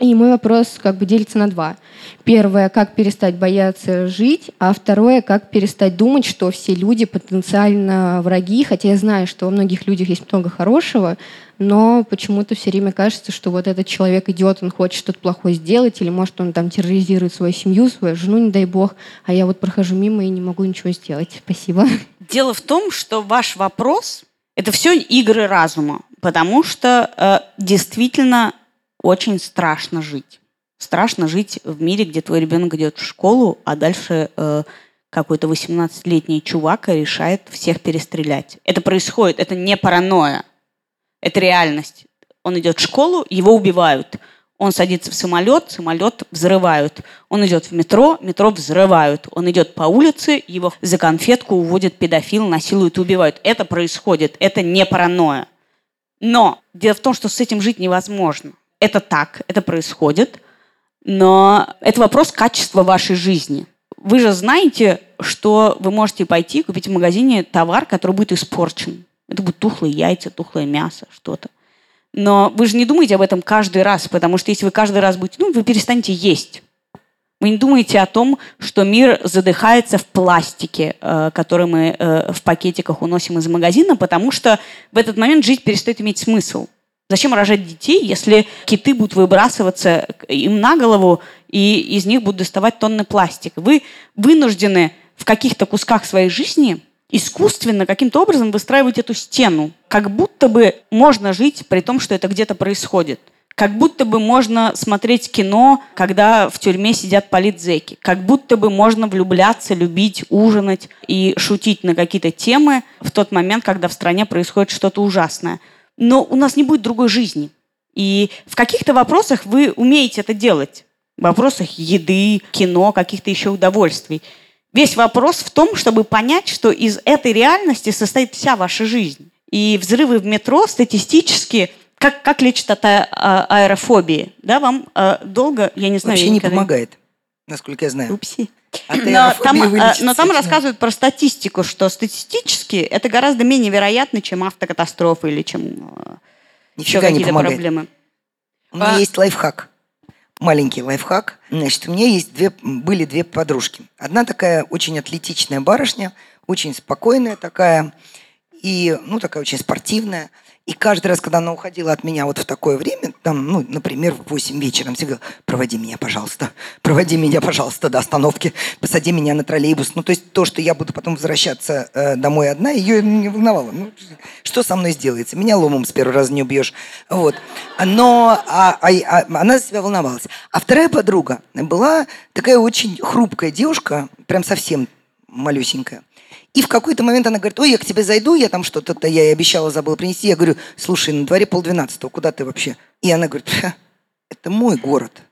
И мой вопрос как бы делится на два. Первое, как перестать бояться жить, а второе, как перестать думать, что все люди потенциально враги, хотя я знаю, что во многих людях есть много хорошего, но почему-то все время кажется, что вот этот человек идет, он хочет что-то плохое сделать, или может он там терроризирует свою семью, свою жену, не дай бог, а я вот прохожу мимо и не могу ничего сделать. Спасибо. Дело в том, что ваш вопрос – это все игры разума, потому что э, действительно очень страшно жить. Страшно жить в мире, где твой ребенок идет в школу, а дальше э, какой-то 18-летний чувак решает всех перестрелять. Это происходит, это не паранойя, это реальность. Он идет в школу, его убивают. Он садится в самолет, самолет взрывают. Он идет в метро, метро взрывают. Он идет по улице, его за конфетку уводят педофил, насилуют и убивают. Это происходит, это не паранойя. Но дело в том, что с этим жить невозможно это так, это происходит, но это вопрос качества вашей жизни. Вы же знаете, что вы можете пойти купить в магазине товар, который будет испорчен. Это будут тухлые яйца, тухлое мясо, что-то. Но вы же не думаете об этом каждый раз, потому что если вы каждый раз будете, ну, вы перестанете есть. Вы не думаете о том, что мир задыхается в пластике, э, который мы э, в пакетиках уносим из магазина, потому что в этот момент жизнь перестает иметь смысл. Зачем рожать детей, если киты будут выбрасываться им на голову, и из них будут доставать тонны пластика? Вы вынуждены в каких-то кусках своей жизни искусственно каким-то образом выстраивать эту стену. Как будто бы можно жить при том, что это где-то происходит. Как будто бы можно смотреть кино, когда в тюрьме сидят политзеки. Как будто бы можно влюбляться, любить, ужинать и шутить на какие-то темы в тот момент, когда в стране происходит что-то ужасное но у нас не будет другой жизни. И в каких-то вопросах вы умеете это делать. В вопросах еды, кино, каких-то еще удовольствий. Весь вопрос в том, чтобы понять, что из этой реальности состоит вся ваша жизнь. И взрывы в метро статистически как, как лечат от а, а аэрофобии? Да, вам э, долго, я не знаю... Вообще не помогает, насколько я знаю. Упси. Но там, э, но там рассказывают про статистику, что статистически это гораздо менее вероятно, чем автокатастрофы или чем э, еще какие-то проблемы. У меня а... есть лайфхак. Маленький лайфхак. Значит, у меня есть две, были две подружки. Одна такая очень атлетичная барышня, очень спокойная такая, и, ну, такая очень спортивная. И каждый раз, когда она уходила от меня вот в такое время, там, ну, например, в 8 вечера, она всегда говорила, проводи меня, пожалуйста, проводи меня, пожалуйста, до остановки, посади меня на троллейбус. Ну, то есть то, что я буду потом возвращаться э, домой одна, ее не волновало. Ну, что со мной сделается? Меня ломом с первого раза не убьешь. Вот. Но а, а, а, она за себя волновалась. А вторая подруга была такая очень хрупкая девушка, прям совсем малюсенькая. И в какой-то момент она говорит, ой, я к тебе зайду, я там что-то, я ей обещала, забыла принести. Я говорю, слушай, на дворе полдвенадцатого, куда ты вообще? И она говорит, это мой город.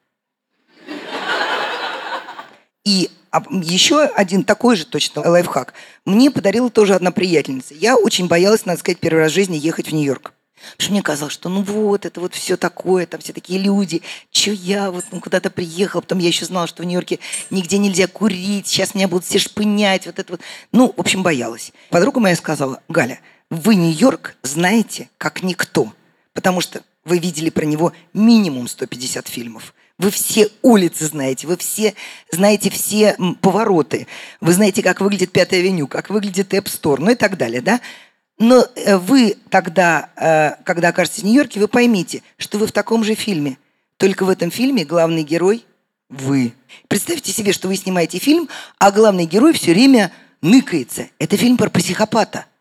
И еще один такой же точно лайфхак. Мне подарила тоже одна приятельница. Я очень боялась, надо сказать, первый раз в жизни ехать в Нью-Йорк. Потому что мне казалось, что ну вот, это вот все такое, там все такие люди. Че я вот ну, куда-то приехал, потом я еще знала, что в Нью-Йорке нигде нельзя курить, сейчас меня будут все шпынять, вот это вот. Ну, в общем, боялась. Подруга моя сказала, Галя, вы Нью-Йорк знаете как никто, потому что вы видели про него минимум 150 фильмов. Вы все улицы знаете, вы все знаете все повороты. Вы знаете, как выглядит Пятая авеню, как выглядит Эп Стор, ну и так далее, да? Но э, вы тогда, э, когда окажетесь в Нью-Йорке, вы поймите, что вы в таком же фильме. Только в этом фильме главный герой – вы. Представьте себе, что вы снимаете фильм, а главный герой все время ныкается. Это фильм про психопата –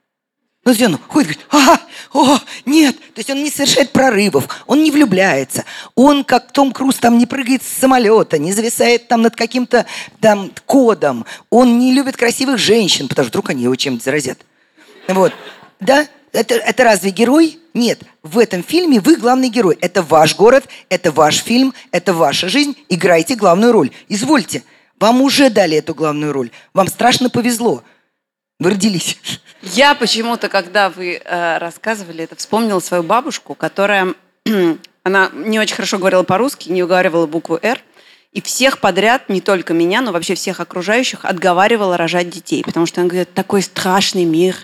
ну, то есть он ходит, говорит, ага, о, нет. То есть он не совершает прорывов, он не влюбляется. Он, как Том Круз, там не прыгает с самолета, не зависает там над каким-то там кодом. Он не любит красивых женщин, потому что вдруг они его чем-то заразят. Вот. Да? Это, это разве герой? Нет. В этом фильме вы главный герой. Это ваш город, это ваш фильм, это ваша жизнь. Играйте главную роль. Извольте. Вам уже дали эту главную роль. Вам страшно повезло. Вы родились. Я почему-то, когда вы э, рассказывали это, вспомнила свою бабушку, которая, [CLEARS THROAT] она не очень хорошо говорила по-русски, не уговаривала букву «Р», и всех подряд, не только меня, но вообще всех окружающих, отговаривала рожать детей. Потому что она говорит, такой страшный мир,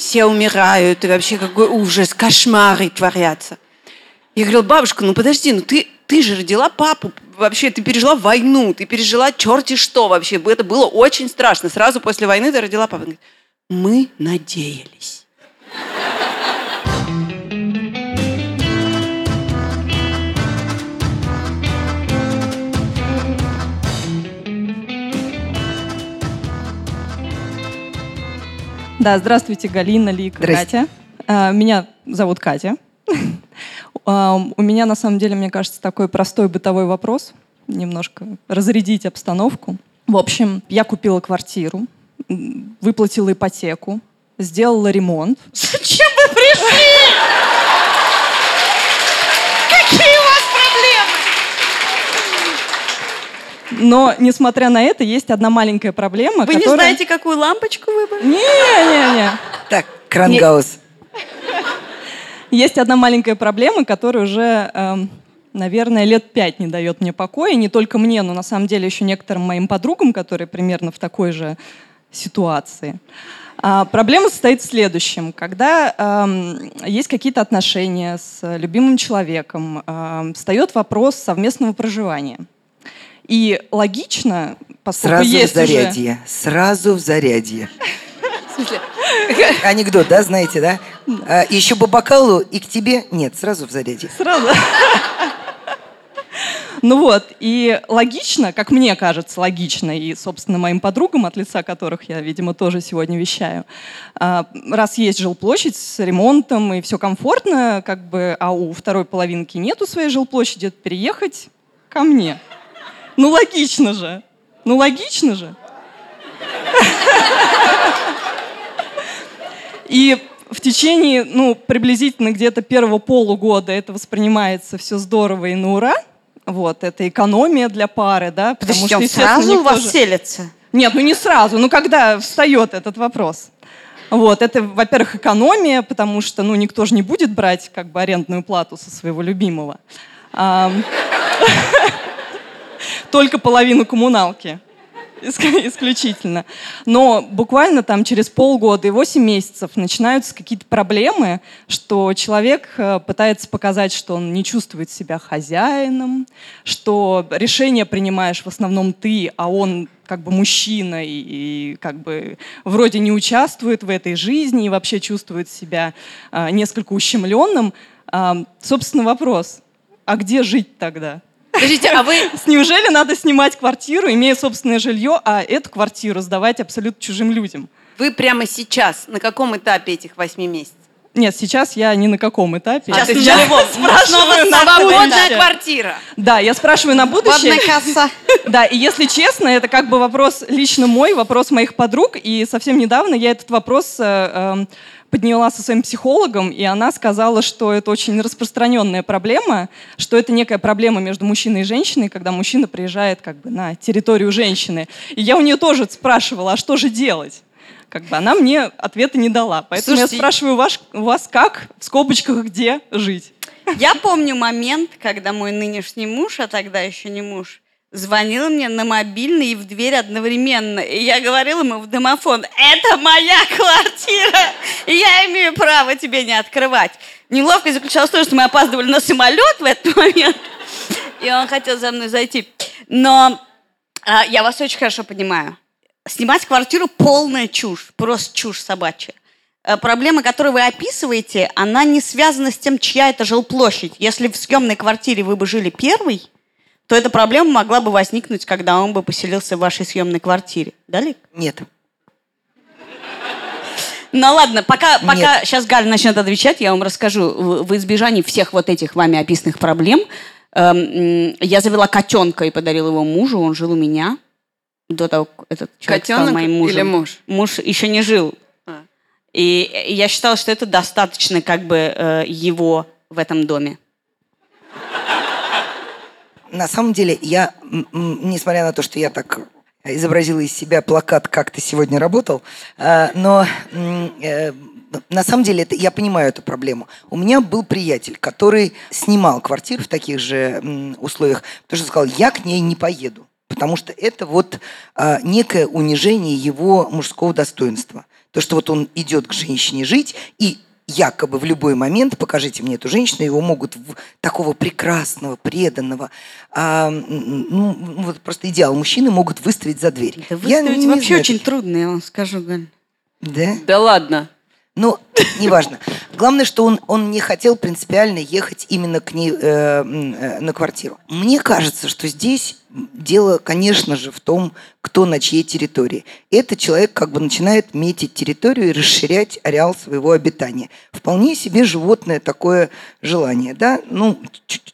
все умирают, и вообще какой ужас, кошмары творятся. Я говорила, бабушка, ну подожди, ну ты, ты же родила папу, вообще ты пережила войну, ты пережила черти что вообще. Это было очень страшно. Сразу после войны ты родила папу. Мы надеялись. Да, здравствуйте, Галина, Лика, Катя. А, меня зовут Катя. [LAUGHS] А, у меня, на самом деле, мне кажется, такой простой бытовой вопрос. Немножко разрядить обстановку. В общем, я купила квартиру, выплатила ипотеку, сделала ремонт. Зачем вы пришли? Какие у вас проблемы? Но, несмотря на это, есть одна маленькая проблема, Вы которая... не знаете, какую лампочку выбрать? Не-не-не. Так, Крангаус. Есть одна маленькая проблема, которая уже, э, наверное, лет пять не дает мне покоя. Не только мне, но на самом деле еще некоторым моим подругам, которые примерно в такой же ситуации. А, проблема состоит в следующем. Когда э, есть какие-то отношения с любимым человеком, э, встает вопрос совместного проживания. И логично, поскольку Сразу есть в зарядье. уже... Сразу в зарядье. Анекдот, да, знаете, да? А, еще по бокалу и к тебе. Нет, сразу в заряде. Сразу. Ну вот, и логично, как мне кажется, логично, и, собственно, моим подругам, от лица которых я, видимо, тоже сегодня вещаю, а, раз есть жилплощадь с ремонтом и все комфортно, как бы, а у второй половинки нету своей жилплощади, переехать ко мне. Ну логично же. Ну логично же. И в течение, ну, приблизительно где-то первого полугода это воспринимается все здорово и на ура. Вот, это экономия для пары, да. Потому что, сразу у вас же... селится? Нет, ну не сразу, ну когда встает этот вопрос. Вот, это, во-первых, экономия, потому что, ну, никто же не будет брать, как бы, арендную плату со своего любимого. Только половину коммуналки исключительно. Но буквально там через полгода и 8 месяцев начинаются какие-то проблемы, что человек э, пытается показать, что он не чувствует себя хозяином, что решение принимаешь в основном ты, а он как бы мужчина и, и как бы вроде не участвует в этой жизни и вообще чувствует себя э, несколько ущемленным. Собственно, вопрос, а где жить тогда? Подождите, а вы... [LAUGHS] Неужели надо снимать квартиру, имея собственное жилье, а эту квартиру сдавать абсолютно чужим людям? Вы прямо сейчас на каком этапе этих восьми месяцев? Нет, сейчас я ни на каком этапе. Сейчас ты на сейчас [LAUGHS] спрашиваю на Свободная будущее. квартира. Да, я спрашиваю на будущее. Водная коса. [LAUGHS] Да, и если честно, это как бы вопрос лично мой, вопрос моих подруг. И совсем недавно я этот вопрос э, эм, подняла со своим психологом, и она сказала, что это очень распространенная проблема, что это некая проблема между мужчиной и женщиной, когда мужчина приезжает как бы на территорию женщины. И я у нее тоже спрашивала, а что же делать? Как бы она мне ответа не дала. Поэтому Слушайте, я спрашиваю ваш, вас, как, в скобочках, где жить? Я помню момент, когда мой нынешний муж, а тогда еще не муж, звонил мне на мобильный и в дверь одновременно. И я говорила ему в домофон, это моя квартира, и я имею право тебе не открывать. Неловкость заключалась в том, что мы опаздывали на самолет в этот момент, и он хотел за мной зайти. Но а, я вас очень хорошо понимаю. Снимать квартиру полная чушь, просто чушь собачья. Э, Проблема, которую вы описываете, она не связана с тем, чья это жилплощадь. Если в съемной квартире вы бы жили первый, то эта проблема могла бы возникнуть, когда он бы поселился в вашей съемной квартире. Да, Лик? Нет. Ну ладно, пока, пока сейчас Галя начнет отвечать, я вам расскажу. В, в избежании всех вот этих вами описанных проблем эм, я завела котенка и подарила его мужу. Он жил у меня до того, как этот человек стал Котенок моим мужем. или муж? Муж еще не жил. А. И я считала, что это достаточно как бы э, его в этом доме. На самом деле, я, несмотря на то, что я так изобразила из себя плакат «Как ты сегодня работал», э, но э, на самом деле это, я понимаю эту проблему. У меня был приятель, который снимал квартиру в таких же условиях, потому что сказал, я к ней не поеду, потому что это вот а, некое унижение его мужского достоинства. То, что вот он идет к женщине жить, и якобы в любой момент, покажите мне эту женщину, его могут в- такого прекрасного, преданного, а, м, ну, вот просто идеал мужчины могут выставить за дверь. Это Я выставить не вообще знаю, очень трудно, я вам скажу, Галь. Да? Да ладно. Ну, неважно. Главное, что он, он не хотел принципиально ехать именно к ней э, э, на квартиру. Мне кажется, что здесь дело, конечно же, в том, кто на чьей территории. Этот человек как бы начинает метить территорию и расширять ареал своего обитания. Вполне себе животное такое желание, да? Ну,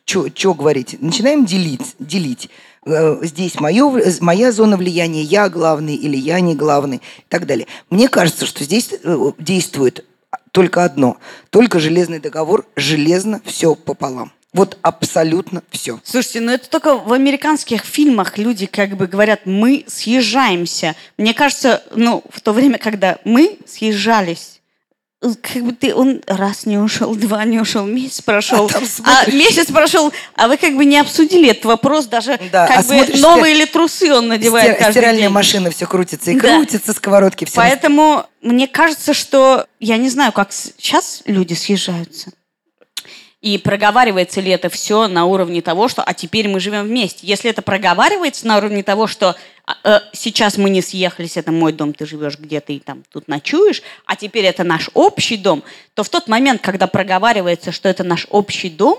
что говорить? Начинаем делить, делить. Э, Здесь моё, в- моя зона влияния, я главный или я не главный и так далее. Мне кажется, что здесь э, действует только одно. Только железный договор, железно все пополам. Вот абсолютно все. Слушайте, ну это только в американских фильмах люди как бы говорят, мы съезжаемся. Мне кажется, ну, в то время, когда мы съезжались, э, как бы ты, он раз не ушел, два не ушел, месяц прошел, А там а, месяц прошел, а вы как бы не обсудили этот вопрос, даже Да, как а бы новые ли трусы он надевает Стир- каждый стиральная день. машина все крутится и Да. крутится, сковородки все. Поэтому мне кажется, что я не знаю, как сейчас люди съезжаются. И проговаривается ли это все на уровне того, что «а теперь мы живем вместе». Если это проговаривается на уровне того, что а, э, сейчас мы не съехались, это мой дом, ты живешь где-то и там тут ночуешь, а теперь это наш общий дом, то в тот момент, когда проговаривается, что это наш общий дом,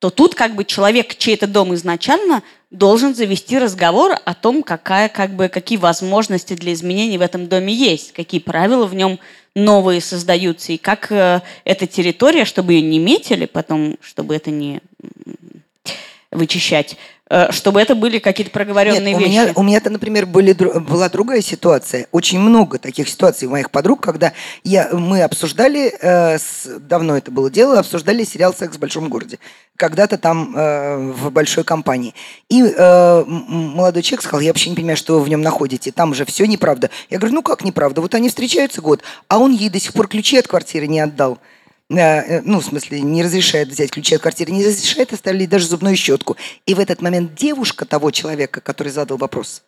то тут как бы человек, чей это дом изначально, должен завести разговор о том, какая, как бы, какие возможности для изменений в этом доме есть, какие правила в нем новые создаются, и как э, эта территория, чтобы ее не метили потом, чтобы это не вычищать, чтобы это были какие-то проговоренные Нет, у вещи. меня, у меня-то, например, были, была другая ситуация. Очень много таких ситуаций у моих подруг, когда я, мы обсуждали, э, с- давно это было дело, обсуждали сериал «Секс в большом городе». Когда-то там э, в большой компании. И э, молодой человек сказал, я вообще не понимаю, что вы в нем находите. Там же все неправда. Я говорю, ну как неправда? Вот они встречаются год, а он ей до сих пор ключи от квартиры не отдал. Э, э, ну, в смысле, не разрешает взять ключи от квартиры, не разрешает оставить даже зубную щетку. И в этот момент девушка того человека, который задал вопрос,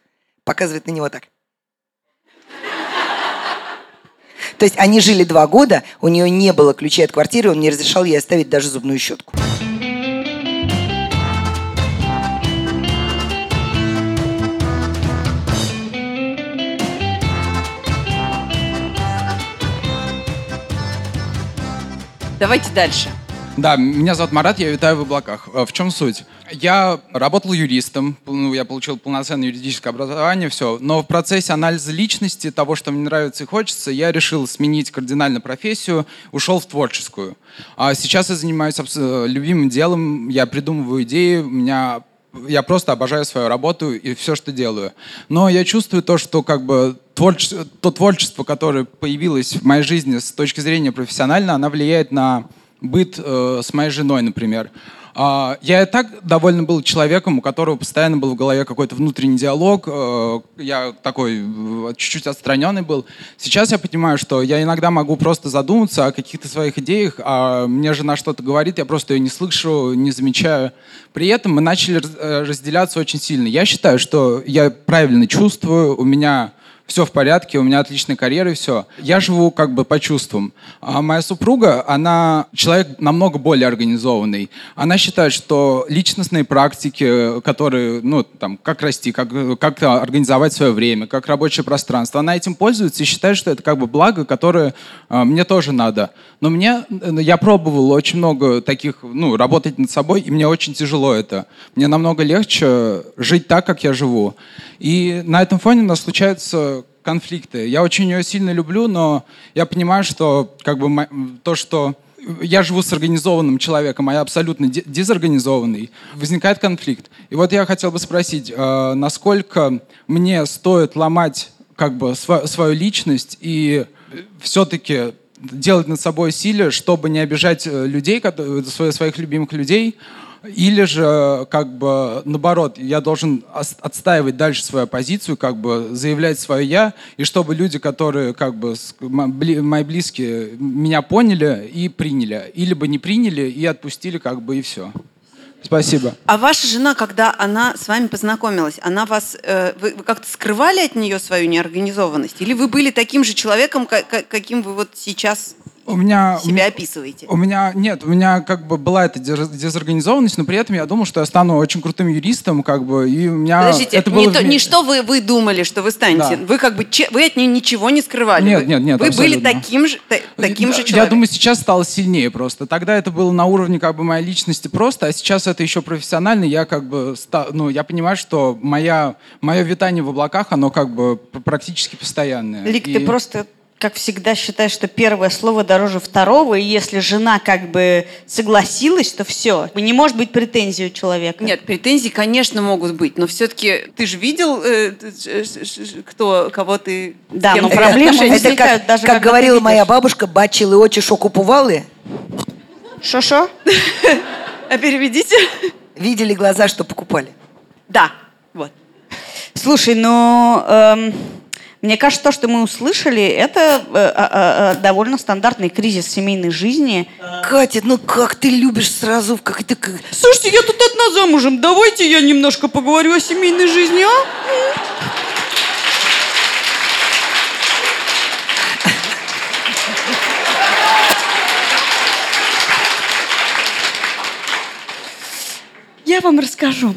показывает на него так. То есть они жили два года, у нее не было ключей от квартиры, он не разрешал ей оставить даже зубную щетку. Давайте дальше. Да, меня зовут Марат, я витаю в облаках. Э, В чем суть? Я работал юристом, ну, я получил полноценное юридическое образование, все. Но в процессе анализа личности, того, что мне нравится и хочется, я решил сменить кардинально профессию, ушел в творческую. А сейчас я занимаюсь э, любимым делом, я придумываю идеи, у меня я просто обожаю свою работу и все, что делаю. Но я чувствую то, что как бы творче- то творчество, которое появилось в моей жизни с точки зрения профессионально, оно влияет на быт э, с моей женой, например. А, я и так довольно был человеком, у которого постоянно был в голове какой-то внутренний диалог. э, я такой э, чуть-чуть отстраненный был. Сейчас я понимаю, что я иногда могу просто задуматься о каких-то своих идеях, а мне жена что-то говорит, я просто ее не слышу, не замечаю. При этом мы начали э, разделяться очень сильно. Я считаю, что я правильно чувствую, у меня все в порядке, у меня отличная карьера и все. Я живу как бы по чувствам. А моя супруга, она человек намного более организованный. Она считает, что личностные практики, которые, ну, там, как расти, как, как организовать свое время, как рабочее пространство, она этим пользуется и считает, что это как бы благо, которое а, мне тоже надо. Но мне, э, я пробовал очень много таких, ну, работать над собой, и мне очень тяжело это. Мне намного легче жить так, как я живу. И на этом фоне у нас случаются конфликты. Я очень ее сильно люблю, но я понимаю, что как бы то, что я живу с организованным человеком, а я абсолютно дезорганизованный, возникает конфликт. И вот я хотел бы спросить, э, насколько мне стоит ломать как бы свою личность и все-таки делать над собой усилия, чтобы не обижать э, людей, свои- своих любимых людей, или же, как бы, наоборот, я должен отстаивать дальше свою позицию, как бы, заявлять свое «я», и чтобы люди, которые, как бы, мои близкие, меня поняли и приняли. Или бы не приняли и отпустили, как бы, и все. Спасибо. А ваша жена, когда она с вами познакомилась, она вас, э, вы, как-то скрывали от нее свою неорганизованность? Или вы были таким же человеком, ка- ка- каким вы вот сейчас У меня... себя описываете? У меня нет, у меня как бы была эта дез- дезорганизованность, но при этом я думал, что я стану очень крутым юристом, как бы, и у меня Подождите, это не, было то- не что вы, вы думали, что вы станете. Да. Вы как бы вы от нее ничего не скрывали. Нет, нет, нет, Вы были абсолютно. таким же, та- таким же Я человеком. думаю, сейчас стало сильнее просто. Тогда это было на уровне как бы моей личности просто, а сейчас это еще профессионально. Я как бы, ну, я понимаю, что моя, мое витание в облаках, оно как бы практически постоянное. Лик, И- ты просто, как всегда, считаешь, что первое слово дороже второго, и если жена как бы согласилась, то все. Не может быть претензий у человека. Нет, претензии, конечно, могут быть, но все-таки ты же видел, э, кто, кого ты... Да, но проблемы Это возникают как, даже как говорила моя бабушка, бачили очи, що купували, Шо-шо? А переведите. видели глаза, что покупали. Да, вот. Слушай, ну, эм, мне кажется, то, что мы услышали, это э, э, э, довольно стандартный кризис семейной жизни. Катя, ну как ты любишь сразу, как это... как- Слушайте, я тут одна замужем, давайте я немножко поговорю о семейной жизни, а? Я вам расскажу.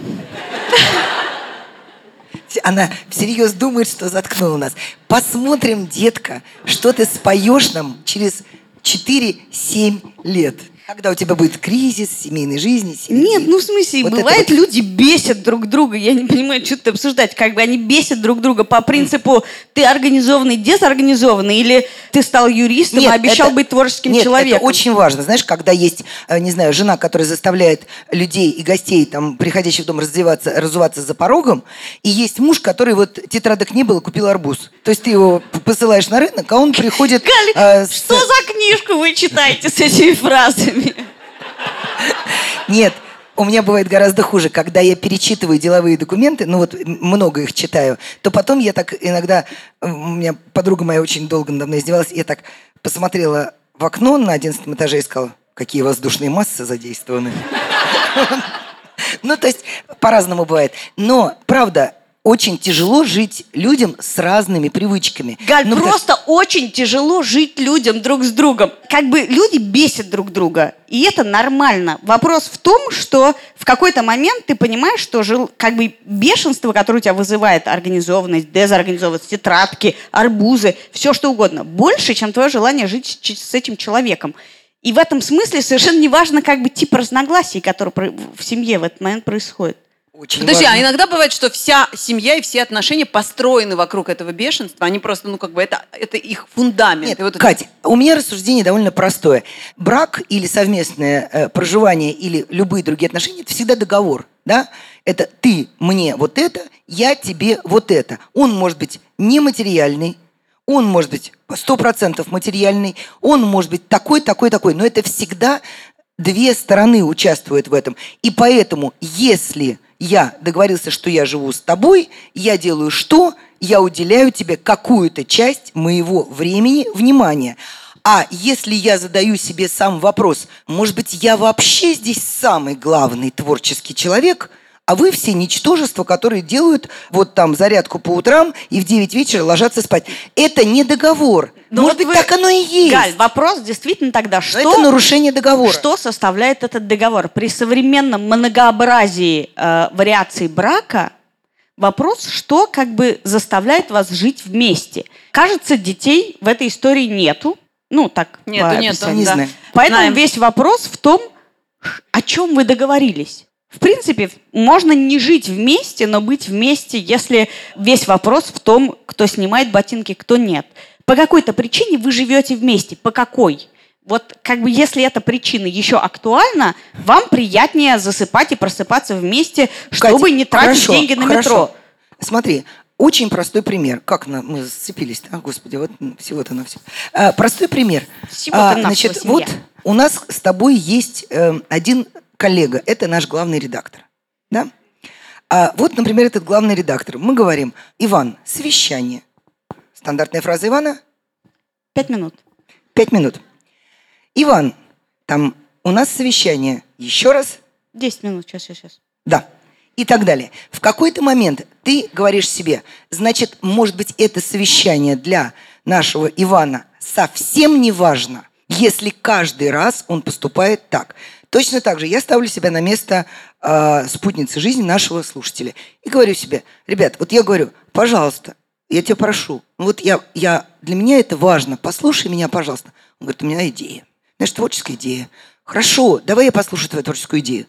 Она всерьез думает, что заткнула нас. Посмотрим, детка, что ты споешь нам через 4-7 лет. Когда у тебя будет кризис семейной жизни, семьи. Нет, ну в смысле, Вот бывает, вот. люди бесят друг друга. Я не понимаю, что ты обсуждать. Как бы они бесят друг друга по принципу ты организованный, дезорганизованный, или ты стал юристом, Нет, а обещал это- быть творческим нет, человеком. это очень важно. Знаешь, когда есть, э, не знаю, жена, которая заставляет людей и гостей, там, приходящих в дом, раздеваться, разуваться за порогом, и есть муж, который вот тетрадок не было, купил арбуз. То есть ты его посылаешь на рынок, а он приходит... Галя, э, с- что за книжку вы читаете с этими фразами? Нет, у меня бывает гораздо хуже. Когда я перечитываю деловые документы, ну вот много их читаю, то потом я так иногда... э, У меня подруга моя очень долго надо мной издевалась, я так посмотрела в окно на одиннадцатом этаже и сказала, какие воздушные массы задействованы. [LAUGHS] Ну, то есть по-разному бывает. Но, правда, очень тяжело жить людям с разными привычками. Галь, Ну, просто очень тяжело жить людям друг с другом. Как бы люди бесят друг друга, и это нормально. Вопрос в том, что в какой-то момент ты понимаешь, что жил, как бы бешенство, которое у тебя вызывает организованность, дезорганизованность, тетрадки, арбузы, все что угодно, больше, чем твое желание жить с, этим человеком. И в этом смысле совершенно не важно как бы тип разногласий, который в семье в этот момент происходит. Очень Подожди, важно. а иногда бывает, что вся семья и все отношения построены вокруг этого бешенства. Они просто, ну, как бы, это, это их фундамент. Нет, И вот это- Кать, у меня рассуждение довольно простое. Брак или совместное э, проживание или любые другие отношения – это всегда договор, да? Это ты мне вот это, я тебе вот это. Он может быть нематериальный, он может быть сто процентов материальный, он может быть такой, такой, такой. Но это всегда две стороны участвуют в этом. И поэтому, если я договорился, что я живу с тобой, я делаю что? Я уделяю тебе какую-то часть моего времени, внимания. А если я задаю себе сам вопрос, может быть, я вообще здесь самый главный творческий человек, а вы все ничтожества, которые делают вот там зарядку по утрам и в 9 вечера ложатся спать. Это не договор. Ну может вот быть, вы- так оно и есть. Галь, вопрос действительно тогда, Но что... это нарушение договора. Что составляет этот договор? При современном многообразии э, вариаций брака вопрос, что как бы заставляет вас жить вместе. Кажется, детей в этой истории нету. Ну, так. Нету, нету. Не да. знаю. Поэтому Знаем. весь вопрос в том, о чем вы договорились. В принципе, можно не жить вместе, но быть вместе, если весь вопрос в том, кто снимает ботинки, кто нет. По какой-то причине вы живете вместе. По какой? Вот как бы если эта причина еще актуальна, вам приятнее засыпать и просыпаться вместе, чтобы Катя, не тратить хорошо, деньги на хорошо. метро. Смотри, очень простой пример. Как на- мы сцепились? А, господи, вот всего-то на все. простой пример. Всего-то А, значит, семья. вот у нас с тобой есть э, один коллега. Это наш главный редактор. Да? А вот, например, этот главный редактор. Мы говорим, Иван, совещание. Стандартная фраза Ивана Пять минут. пять минут. Иван, там у нас совещание. Еще раз Десять минут. Сейчас, сейчас, сейчас. Да. И так далее. В какой-то момент ты говоришь себе, значит, может быть, это совещание для нашего Ивана совсем не важно, если каждый раз он поступает так. Точно так же я ставлю себя на место э, спутницы жизни нашего слушателя и говорю себе, ребят, вот я говорю, пожалуйста, я тебя прошу, вот я, я, для меня это важно, послушай меня, пожалуйста. Он говорит, у меня идея. Знаешь, творческая идея. Хорошо, давай я послушаю твою творческую идею.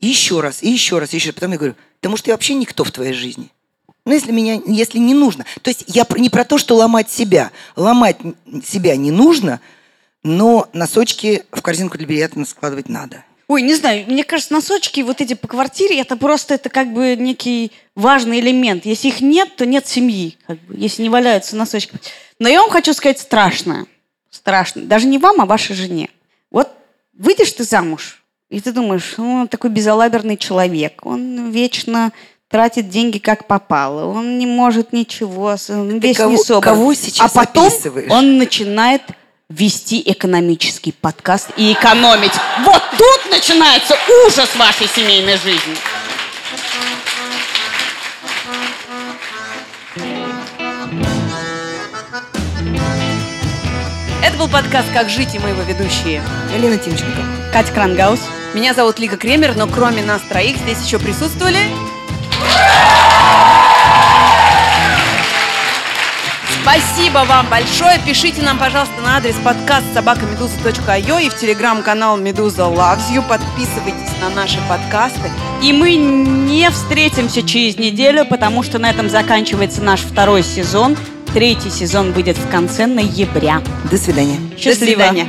И еще раз, и еще раз, и еще раз. Потом я говорю, потому что я вообще никто в твоей жизни. Ну, если меня, если не нужно. То есть я не про то, что ломать себя. Ломать себя не нужно, но носочки в корзинку для бильярда складывать надо. Ой, не знаю, мне кажется, носочки вот эти по квартире, это просто это как бы некий важный элемент. Если их нет, то нет семьи, как бы, если не валяются носочки. Но я вам хочу сказать страшное. Страшно. Даже не вам, а вашей жене. Вот выйдешь ты замуж, и ты думаешь, «Ну, он такой безалаберный человек, он вечно тратит деньги как попало, он не может ничего, он весь кого- не собран. кого сейчас а потом описываешь? он начинает вести экономический подкаст и экономить. Вот тут начинается ужас вашей семейной жизни. Это был подкаст «Как жить» и мы ведущие. Галина Тимченко. Катя Крангаус. Меня зовут Лика Кремер, но кроме нас троих здесь еще присутствовали... Спасибо вам большое. Пишите нам, пожалуйста, на адрес подкаст собакамедуза.io и в телеграм-канал Медуза Loves You. Подписывайтесь на наши подкасты. И мы не встретимся через неделю, потому что на этом заканчивается наш второй сезон. Третий сезон выйдет в конце ноября. До свидания. Счастливо. свидания.